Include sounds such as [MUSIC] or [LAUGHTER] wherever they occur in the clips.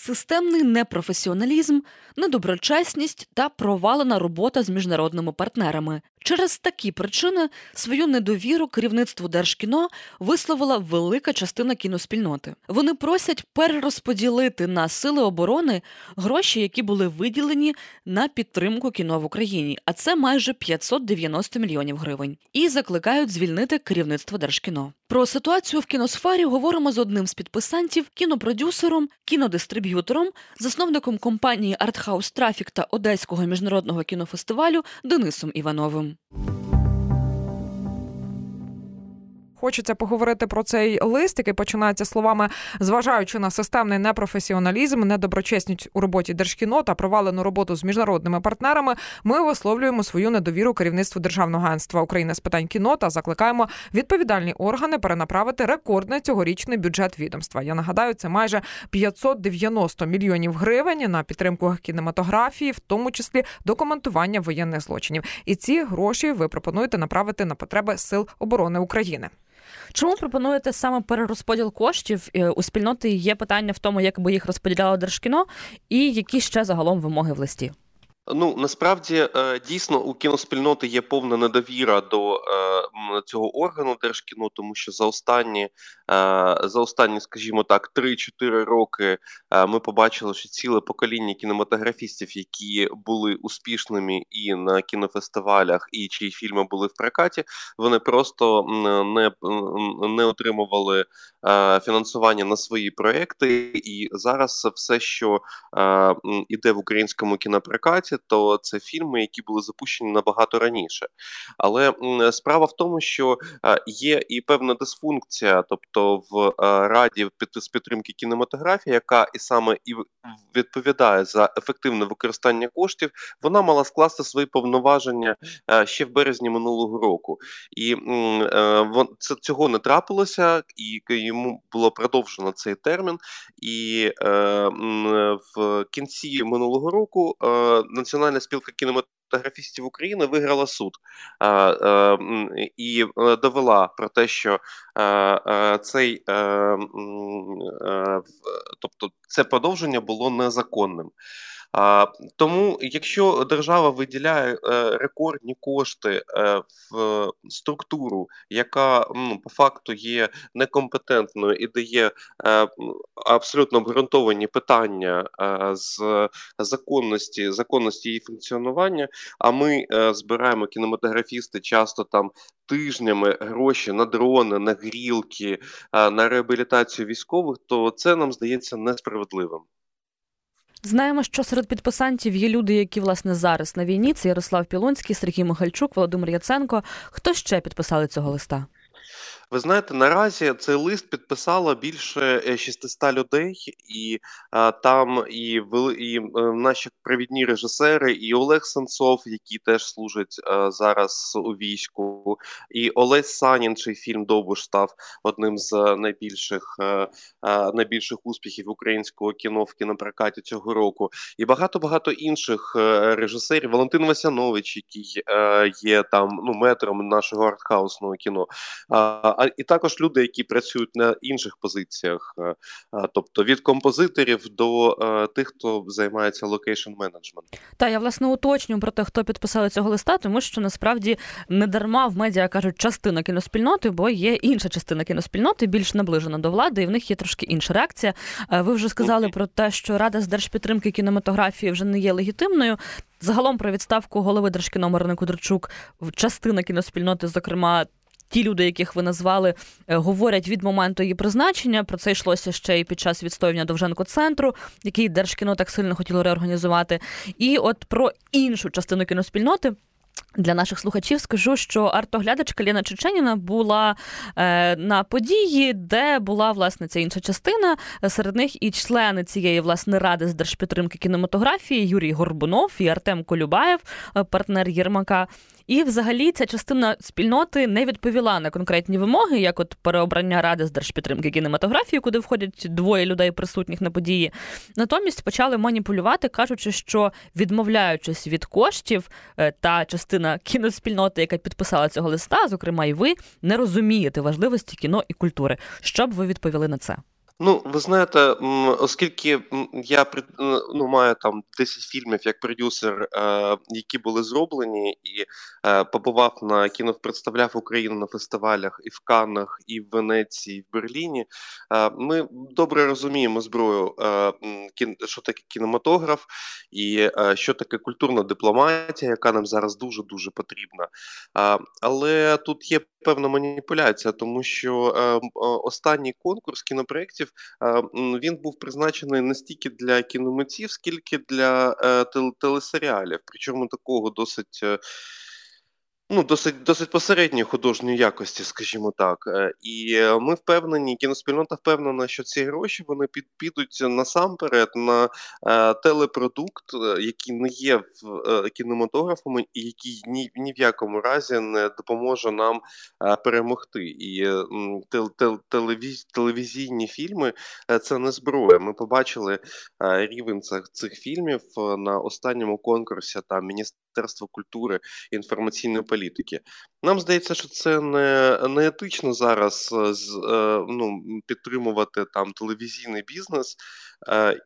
системний непрофесіоналізм, недоброчесність та провалена робота з міжнародними партнерами. Через такі причини свою недовіру керівництву Держкіно висловила велика частина кіноспільноти. Вони просять перерозподілити на сили оборони гроші, які були виділені на підтримку кіно в Україні, а це майже 590 мільйонів гривень, і закликають звільнити керівництво Держкіно. Про ситуацію в кіносфері говоримо з одним з підписантів, кінопродюсером, кінодистриб'ютором, засновником компанії Артхаус Трафік та Одеського міжнародного кінофестивалю Денисом Івановим. Хочеться поговорити про цей лист, який починається словами, зважаючи на системний непрофесіоналізм, недоброчесність у роботі держкіно та провалену роботу з міжнародними партнерами. Ми висловлюємо свою недовіру керівництву державного агентства України з питань кіно та закликаємо відповідальні органи перенаправити рекордний цьогорічний бюджет відомства. Я нагадаю, це майже 590 мільйонів гривень на підтримку кінематографії, в тому числі документування воєнних злочинів. І ці гроші ви пропонуєте направити на потреби сил оборони України. Чому пропонуєте саме перерозподіл коштів е, у спільноти? Є питання в тому, як би їх розподіляло держкіно, і які ще загалом вимоги в листі? Ну насправді е, дійсно у кіноспільноти є повна недовіра до е, цього органу держкіно, тому що за останні, за останні, скажімо так, 3-4 роки ми побачили, що ціле покоління кінематографістів, які були успішними і на кінофестивалях, і чиї фільми були в прокаті, вони просто не, не отримували фінансування на свої проекти. І зараз все, що іде в українському кінопрокаті, то це фільми, які були запущені набагато раніше. Але справа в тому, що є і певна дисфункція, тобто в раді з підтримки кінематографії, яка і саме і відповідає за ефективне використання коштів, вона мала скласти свої повноваження ще в березні минулого року, і е, це цього не трапилося, і йому було продовжено цей термін. І е, в кінці минулого року е, Національна спілка кінематографістів України виграла суд і е, довела про те, що цей тобто це продовження було незаконним. А, Тому, якщо держава виділяє е, рекордні кошти е, в структуру, яка ну, по факту є некомпетентною і дає е, абсолютно обґрунтовані питання з законності законності її функціонування, а ми збираємо кінематографісти часто там. Тижнями гроші на дрони, на грілки, на реабілітацію військових, то це нам здається несправедливим. Знаємо, що серед підписантів є люди, які власне зараз на війні. Це Ярослав Пілонський, Сергій Михальчук, Володимир Яценко. Хто ще підписали цього листа? Ви знаєте, наразі цей лист підписало більше 600 е, людей, і а, там і і е, наші провідні режисери, і Олег Сенцов, який теж служить а, е, зараз у війську, і Олесь Санін, чий фільм Довбуш став одним з найбільших а, найбільших успіхів українського кіно в кінопрокаті цього року, і багато багато інших режисерів. Валентин Васянович, який є там ну метром нашого артхаусного кіно а і також люди, які працюють на інших позиціях, е, е, тобто від композиторів до е, тих, хто займається location management. Та я власне уточню про те, хто підписали цього листа, тому що насправді не дарма в медіа кажуть частина кіноспільноти, бо є інша частина кіноспільноти, більш наближена до влади, і в них є трошки інша реакція. Ви вже сказали okay. про те, що рада з держпідтримки кінематографії вже не є легітимною. Загалом про відставку голови Держкіно Марини Кудрчук частина кіноспільноти, зокрема ті люди, яких ви назвали, е, говорять від моменту її призначення. Про це йшлося ще й під час відстоювання Довженко центру, який Держкіно так сильно хотіло реорганізувати. І от про іншу частину кіноспільноти. Для наших слухачів скажу, що артоглядачка Ліна Чеченіна була е, на події, де була власне ця інша частина. Серед них і члени цієї власне ради з держпідтримки кінематографії Юрій Горбунов і Артем Колюбаєв, е, партнер Єрмака. І, взагалі, ця частина спільноти не відповіла на конкретні вимоги, як от переобрання ради з держпідтримки кінематографії, куди входять двоє людей, присутніх на події. Натомість почали маніпулювати, кажучи, що відмовляючись від коштів, е, та частина кіноспільноти, яка підписала цього листа, зокрема, і ви не розумієте важливості кіно і культури. Що б ви відповіли на це? Ну, ви знаєте, оскільки я ну, маю там 10 фільмів як продюсер, е, які були зроблені, і е, побував на кіно, представляв Україну на фестивалях і в Каннах, і в Венеції, і в Берліні. Е, ми добре розуміємо зброю, що таке кінематограф і що таке культурна дипломатія, яка нам зараз дуже дуже потрібна. Але тут є певна маніпуляція, тому що останній конкурс кінопроєктів він був призначений не стільки для кіномитців, скільки для е, телесеріалів. Причому такого досить. Ну, досить досить посередньої художньої якості, скажімо так. Е, і е, ми впевнені, кіноспільнота впевнена, що ці гроші вони під, підуть насамперед на е, телепродукт, який не є в кінематографами, і який ні ні в якому разі не допоможе нам перемогти. І тел, тел, телевіз, телевізійні фільми це не зброя. Ми побачили рівень цих цих фільмів на останньому конкурсі там Міністерства культури і інформаційної політики. Нам здається, що це не, не етично зараз е, з, е, ну, підтримувати там телевізійний бізнес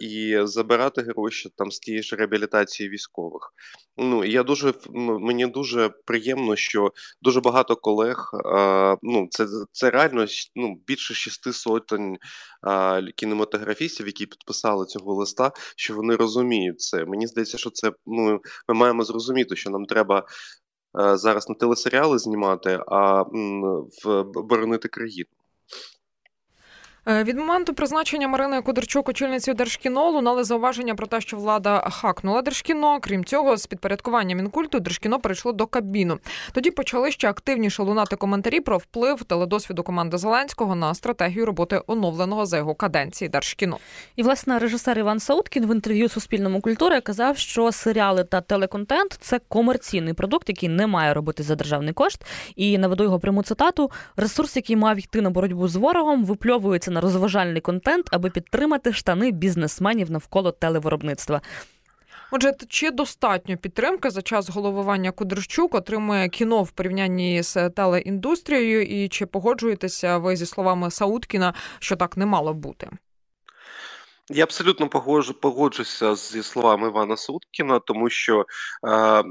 і забирати гроші там з тієї ж реабілітації військових. Ну я дуже мені дуже приємно, що дуже багато колег. Ну це це реально ну, більше шести сотень кінематографістів, які підписали цього листа, що вони розуміють це. Мені здається, що це ну ми маємо зрозуміти, що нам треба Е, зараз не телесеріали знімати, а в боронити країну. Е, від моменту призначення Марини Кудерчук очільницею Держкіно лунали зауваження про те, що влада хакнула Держкіно. Крім цього, з підпорядкування мінкульту Держкіно перейшло до Кабміну. Тоді почали ще активніше лунати коментарі про вплив теледосвіду команди Зеленського на стратегію роботи оновленого за його каденції Держкіно. І власне режисер Іван Сауткін в інтерв'ю Суспільному культури казав, що серіали та телеконтент це комерційний продукт, який не має робити за державний кошт. І наведу його пряму цитату: ресурс, який мав йти на боротьбу з ворогом, випльовується на розважальний контент, аби підтримати штани бізнесменів навколо телевиробництва. Отже, чи достатньо підтримки за час головування Кудрищук отримує кіно в порівнянні з телеіндустрією, і чи погоджуєтеся ви зі словами Сауткіна, що так не мало бути? Я абсолютно погоджу, погоджуся зі словами Івана Суткіна, тому що е,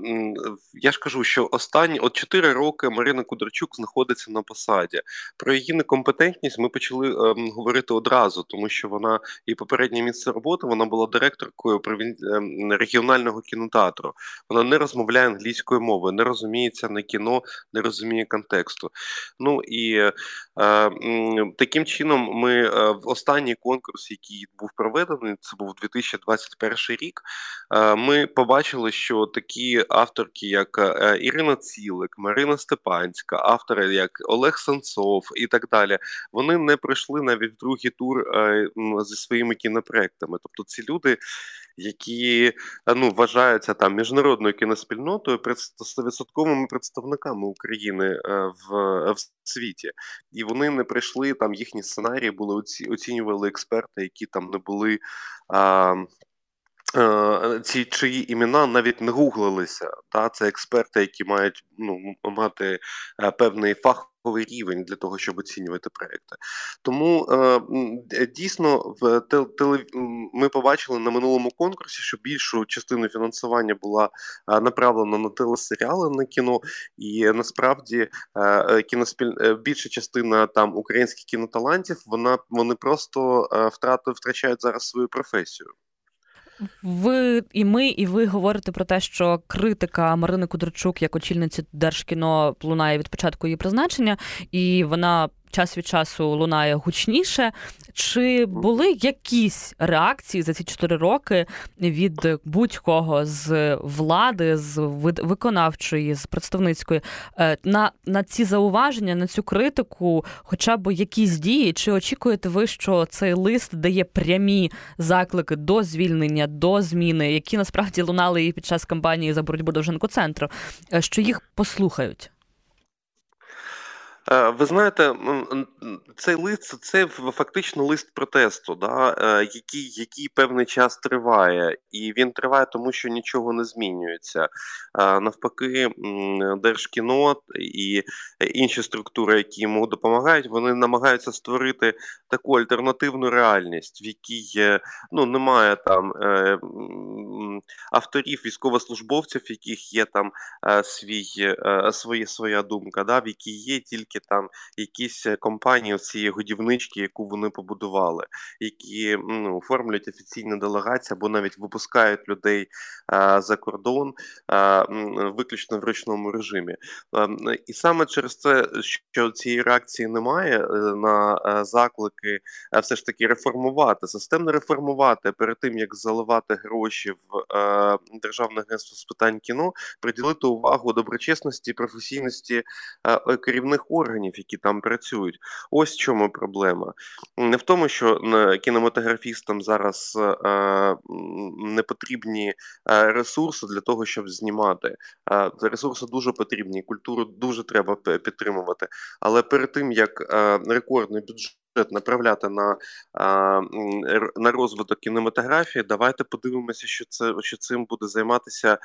я ж кажу, що останні от 4 роки Марина Кудрачук знаходиться на посаді. Про її некомпетентність ми почали е, говорити одразу, тому що вона і попереднє місце роботи вона була директоркою е, регіонального кінотеатру. Вона не розмовляє англійською мовою, не розуміється на кіно, не розуміє контексту. Ну і е, таким чином ми е, в останній конкурс, який був проведений, це був 2021 рік. Е, ми побачили, що такі авторки, як е, Ірина Цілик, Марина Степанська, автори як Олег Санцов і так далі, вони не пройшли навіть в другий тур е, зі своїми кінопроектами. Тобто ці люди які ну вважаються там міжнародною кіноспільнотою стовідсотковими представниками України е, в в світі, і вони не прийшли там. Їхні сценарії були оці, оцінювали експерти, які там не були. А, ці чиї імена навіть не гуглилися. Та Це експерти, які мають ну, мати е, певний фах рівень для того, щоб оцінювати проекти. Тому е, дійсно в теле, ми побачили на минулому конкурсі, що більшу частину фінансування була е, направлена на телесеріали на кіно, і насправді е, кіноспіль... більша частина там українських кіноталантів, вона вони просто втрати втрачають зараз свою професію. Ви і ми, і ви говорите про те, що критика Марини Кудрачук як очільниці Держкіно лунає від початку її призначення, і вона час від часу лунає гучніше. Чи були якісь реакції за ці чотири роки від будь-кого з влади, з виконавчої, з представницької е, на на ці зауваження, на цю критику, хоча б якісь дії? Чи очікуєте ви, що цей лист дає прямі заклики до звільнення, до зміни, які насправді лунали і під час кампанії за боротьбу до центру, е, що їх послухають? Е, ви знаєте, цей лист це фактично лист протесту, да, е, який який певний час триває, і він триває, тому що нічого не змінюється. Навпаки, Держкіно і інші структури, які йому допомагають, вони намагаються створити таку альтернативну реальність, в якій ну, немає там е, авторів, військовослужбовців, в яких є там свій, свої, своя думка, да, в якій є тільки тільки там якісь е, компанії цієї годівнички, яку вони побудували, які ну, оформлюють офіційні делегації або навіть випускають людей а, за кордон а, виключно в ручному режимі. А, і саме через це, що цієї реакції немає е, на е, заклики, все ж таки реформувати, системно реформувати перед тим як заливати гроші в державне агентство з питань кіно, приділити увагу доброчесності, професійності керівних органів органів, які там працюють. Ось в чому проблема. Не в тому, що кінематографістам зараз е, не потрібні е, ресурси для того, щоб знімати. Е, ресурси дуже потрібні, культуру дуже треба підтримувати. Але перед тим як рекордний бюджет. Направляти на на розвиток кінематографії, давайте подивимося, що це що цим буде займатися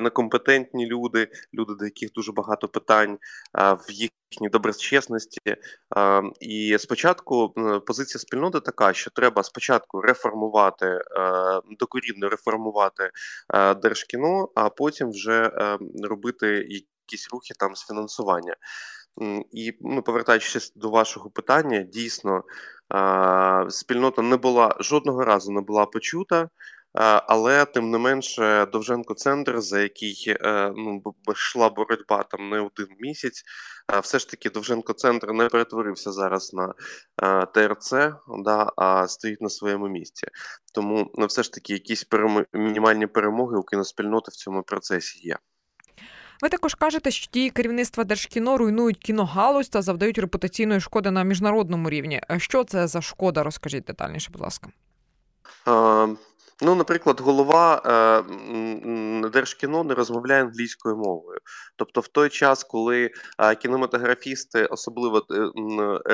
некомпетентні люди, люди, до яких дуже багато питань в їхній доброчесності. І спочатку позиція спільноти така, що треба спочатку реформувати докорінно реформувати держкіно, а потім вже робити якісь рухи там з фінансування. І ну, повертаючись до вашого питання, дійсно спільнота не була жодного разу не була почута. Але тим не менше, Довженко центр, за який е, ну йшла боротьба там не один місяць, все ж таки Довженко центр не перетворився зараз на е, ТРЦ, да, а стоїть на своєму місці. Тому ну, все ж таки якісь перем... мінімальні перемоги у кіноспільноти в цьому процесі є. Ви також кажете, що ті керівництва держкіно руйнують кіногалузь та завдають репутаційної шкоди на міжнародному рівні. Що це за шкода? Розкажіть детальніше, будь ласка. Ну, наприклад, голова е, Держкіно не розмовляє англійською мовою. Тобто, в той час, коли е, кінематографісти, особливо е,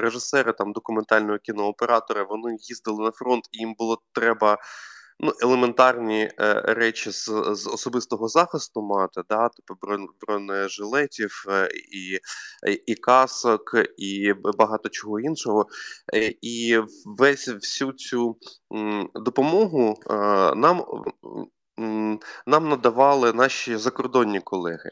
режисери там документального кінооператора, вони їздили на фронт, і їм було треба ну, елементарні е, речі з з особистого захисту мати, да, типу бронежилетів е, і і касок, і багато чого іншого. Е, і весь всю цю м, допомогу е, нам. Нам надавали наші закордонні колеги.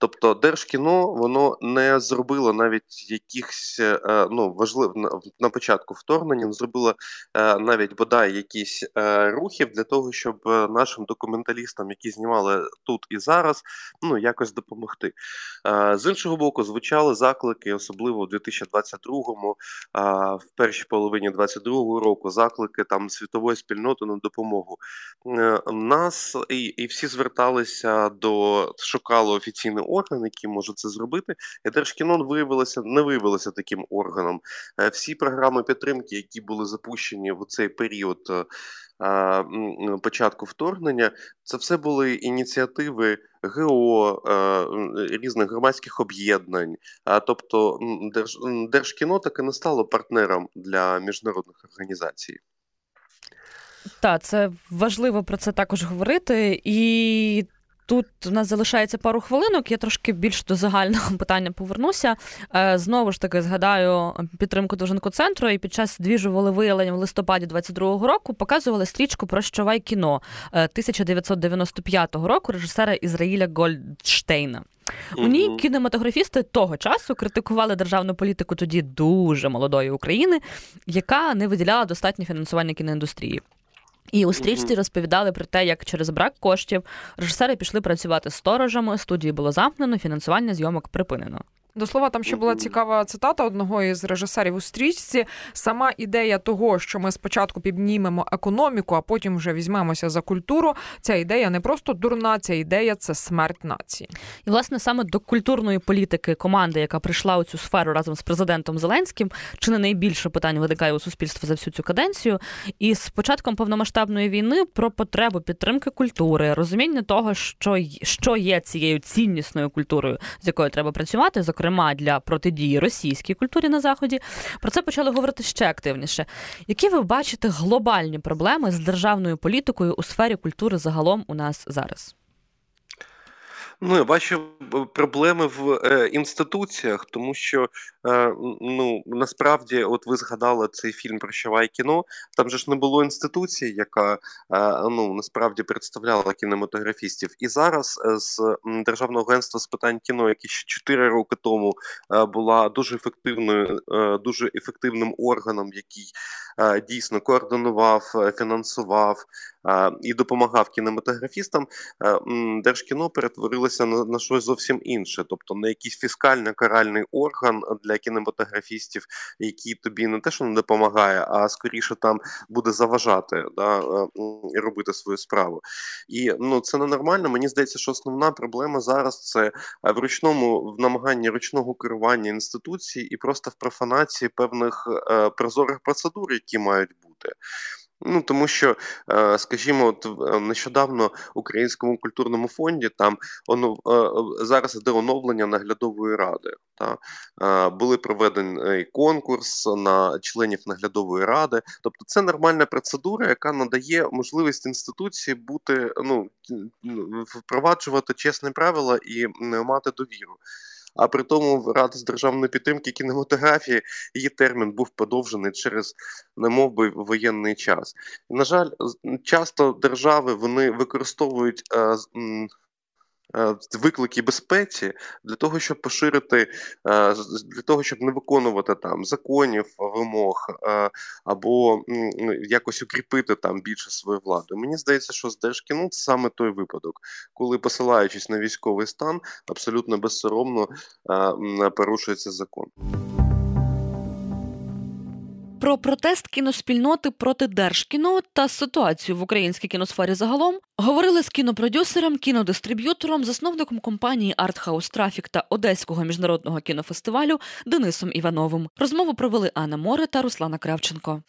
Тобто Держкіно воно не зробило навіть якихось е, ну важлив на початку вторгнення, не зробило е, навіть бодай якісь е, рухів для того, щоб нашим документалістам, які знімали тут і зараз, ну якось допомогти. З іншого боку, звучали заклики, особливо в 2022-му, в першій половині 2022 року, заклики там світової спільноти на допомогу. Нас і, і всі зверталися до шукали офіційний орган, який може це зробити. І Держкіно виявилося не виявилося таким органом. Е, всі програми підтримки, які були запущені в цей період. Е, початку вторгнення це все були ініціативи ГО е, різних громадських об'єднань. тобто Держкіно таки не стало партнером для міжнародних організацій. Так, це важливо про це також говорити і. Тут у нас залишається пару хвилинок. Я трошки більш до загального [LAUGHS] питання повернуся. Е, знову ж таки згадаю підтримку Довженко центру. І під час двіжу волевиявлення в листопаді 22-го року показували стрічку Прощавай кіно 1995 е, року режисера Ізраїля Гольдштейна. У ній кінематографісти того часу критикували державну політику тоді дуже молодої України, яка не виділяла достатньо фінансування кіноіндустрії. І у стрічці розповідали про те, як через брак коштів режисери пішли працювати сторожами, студії було замкнено, фінансування зйомок припинено. До слова, там ще була цікава цитата одного із режисерів у стрічці. Сама ідея того, що ми спочатку піднімемо економіку, а потім вже візьмемося за культуру. Ця ідея не просто дурна, ця ідея це смерть нації. І власне саме до культурної політики команди, яка прийшла у цю сферу разом з президентом Зеленським, чи не найбільше питань виникає у суспільстві за всю цю каденцію. І з початком повномасштабної війни про потребу підтримки культури, розуміння того, що що є цією ціннісною культурою, з якою треба працювати, зокрема зокрема для протидії російській культурі на заході. Про це почали говорити ще активніше. Які ви бачите глобальні проблеми з державною політикою у сфері культури загалом у нас зараз? Ну, я бачу проблеми в е, інституціях, тому що е, ну насправді, от ви згадали цей фільм Прощавай кіно. Там же ж не було інституції, яка е, ну насправді представляла кінематографістів. І зараз е, з Державного агентства з питань кіно, яке ще 4 роки тому е, була дуже ефективною, е, дуже ефективним органом, який дійсно координував, фінансував і допомагав кінематографістам. Держкіно перетворилося на, на щось зовсім інше, тобто на якийсь фіскально-каральний орган для кінематографістів, який тобі не те, що не допомагає, а скоріше там буде заважати да, е, робити свою справу. І ну це ненормально. Мені здається, що основна проблема зараз це е, в ручному в намаганні ручного керування інституції і просто в профанації певних е, прозорих процедур, які мають бути. Ну тому що, е, скажімо, от е, нещодавно Українському культурному фонді там оно е, зараз іде оновлення наглядової ради. Та були проведений конкурс на членів наглядової ради. Тобто, це нормальна процедура, яка надає можливість інституції бути ну впроваджувати чесні правила і мати довіру. А при тому Рада з державної підтримки кінематографії її термін був подовжений через немов би воєнний час. На жаль, часто держави вони використовують. Е, виклики безпеці для того, щоб поширити, е, для того, щоб не виконувати там законів, вимог е, або якось укріпити там більше свою владу. Мені здається, що з Держкіну це саме той випадок, коли посилаючись на військовий стан, абсолютно безсоромно порушується закон. Про протест кіноспільноти проти держкіно та ситуацію в українській кіносфері загалом говорили з кінопродюсером, кінодистриб'ютором, засновником компанії Артхаус Трафік та Одеського міжнародного кінофестивалю Денисом Івановим. Розмову провели Анна Море та Руслана Кравченко.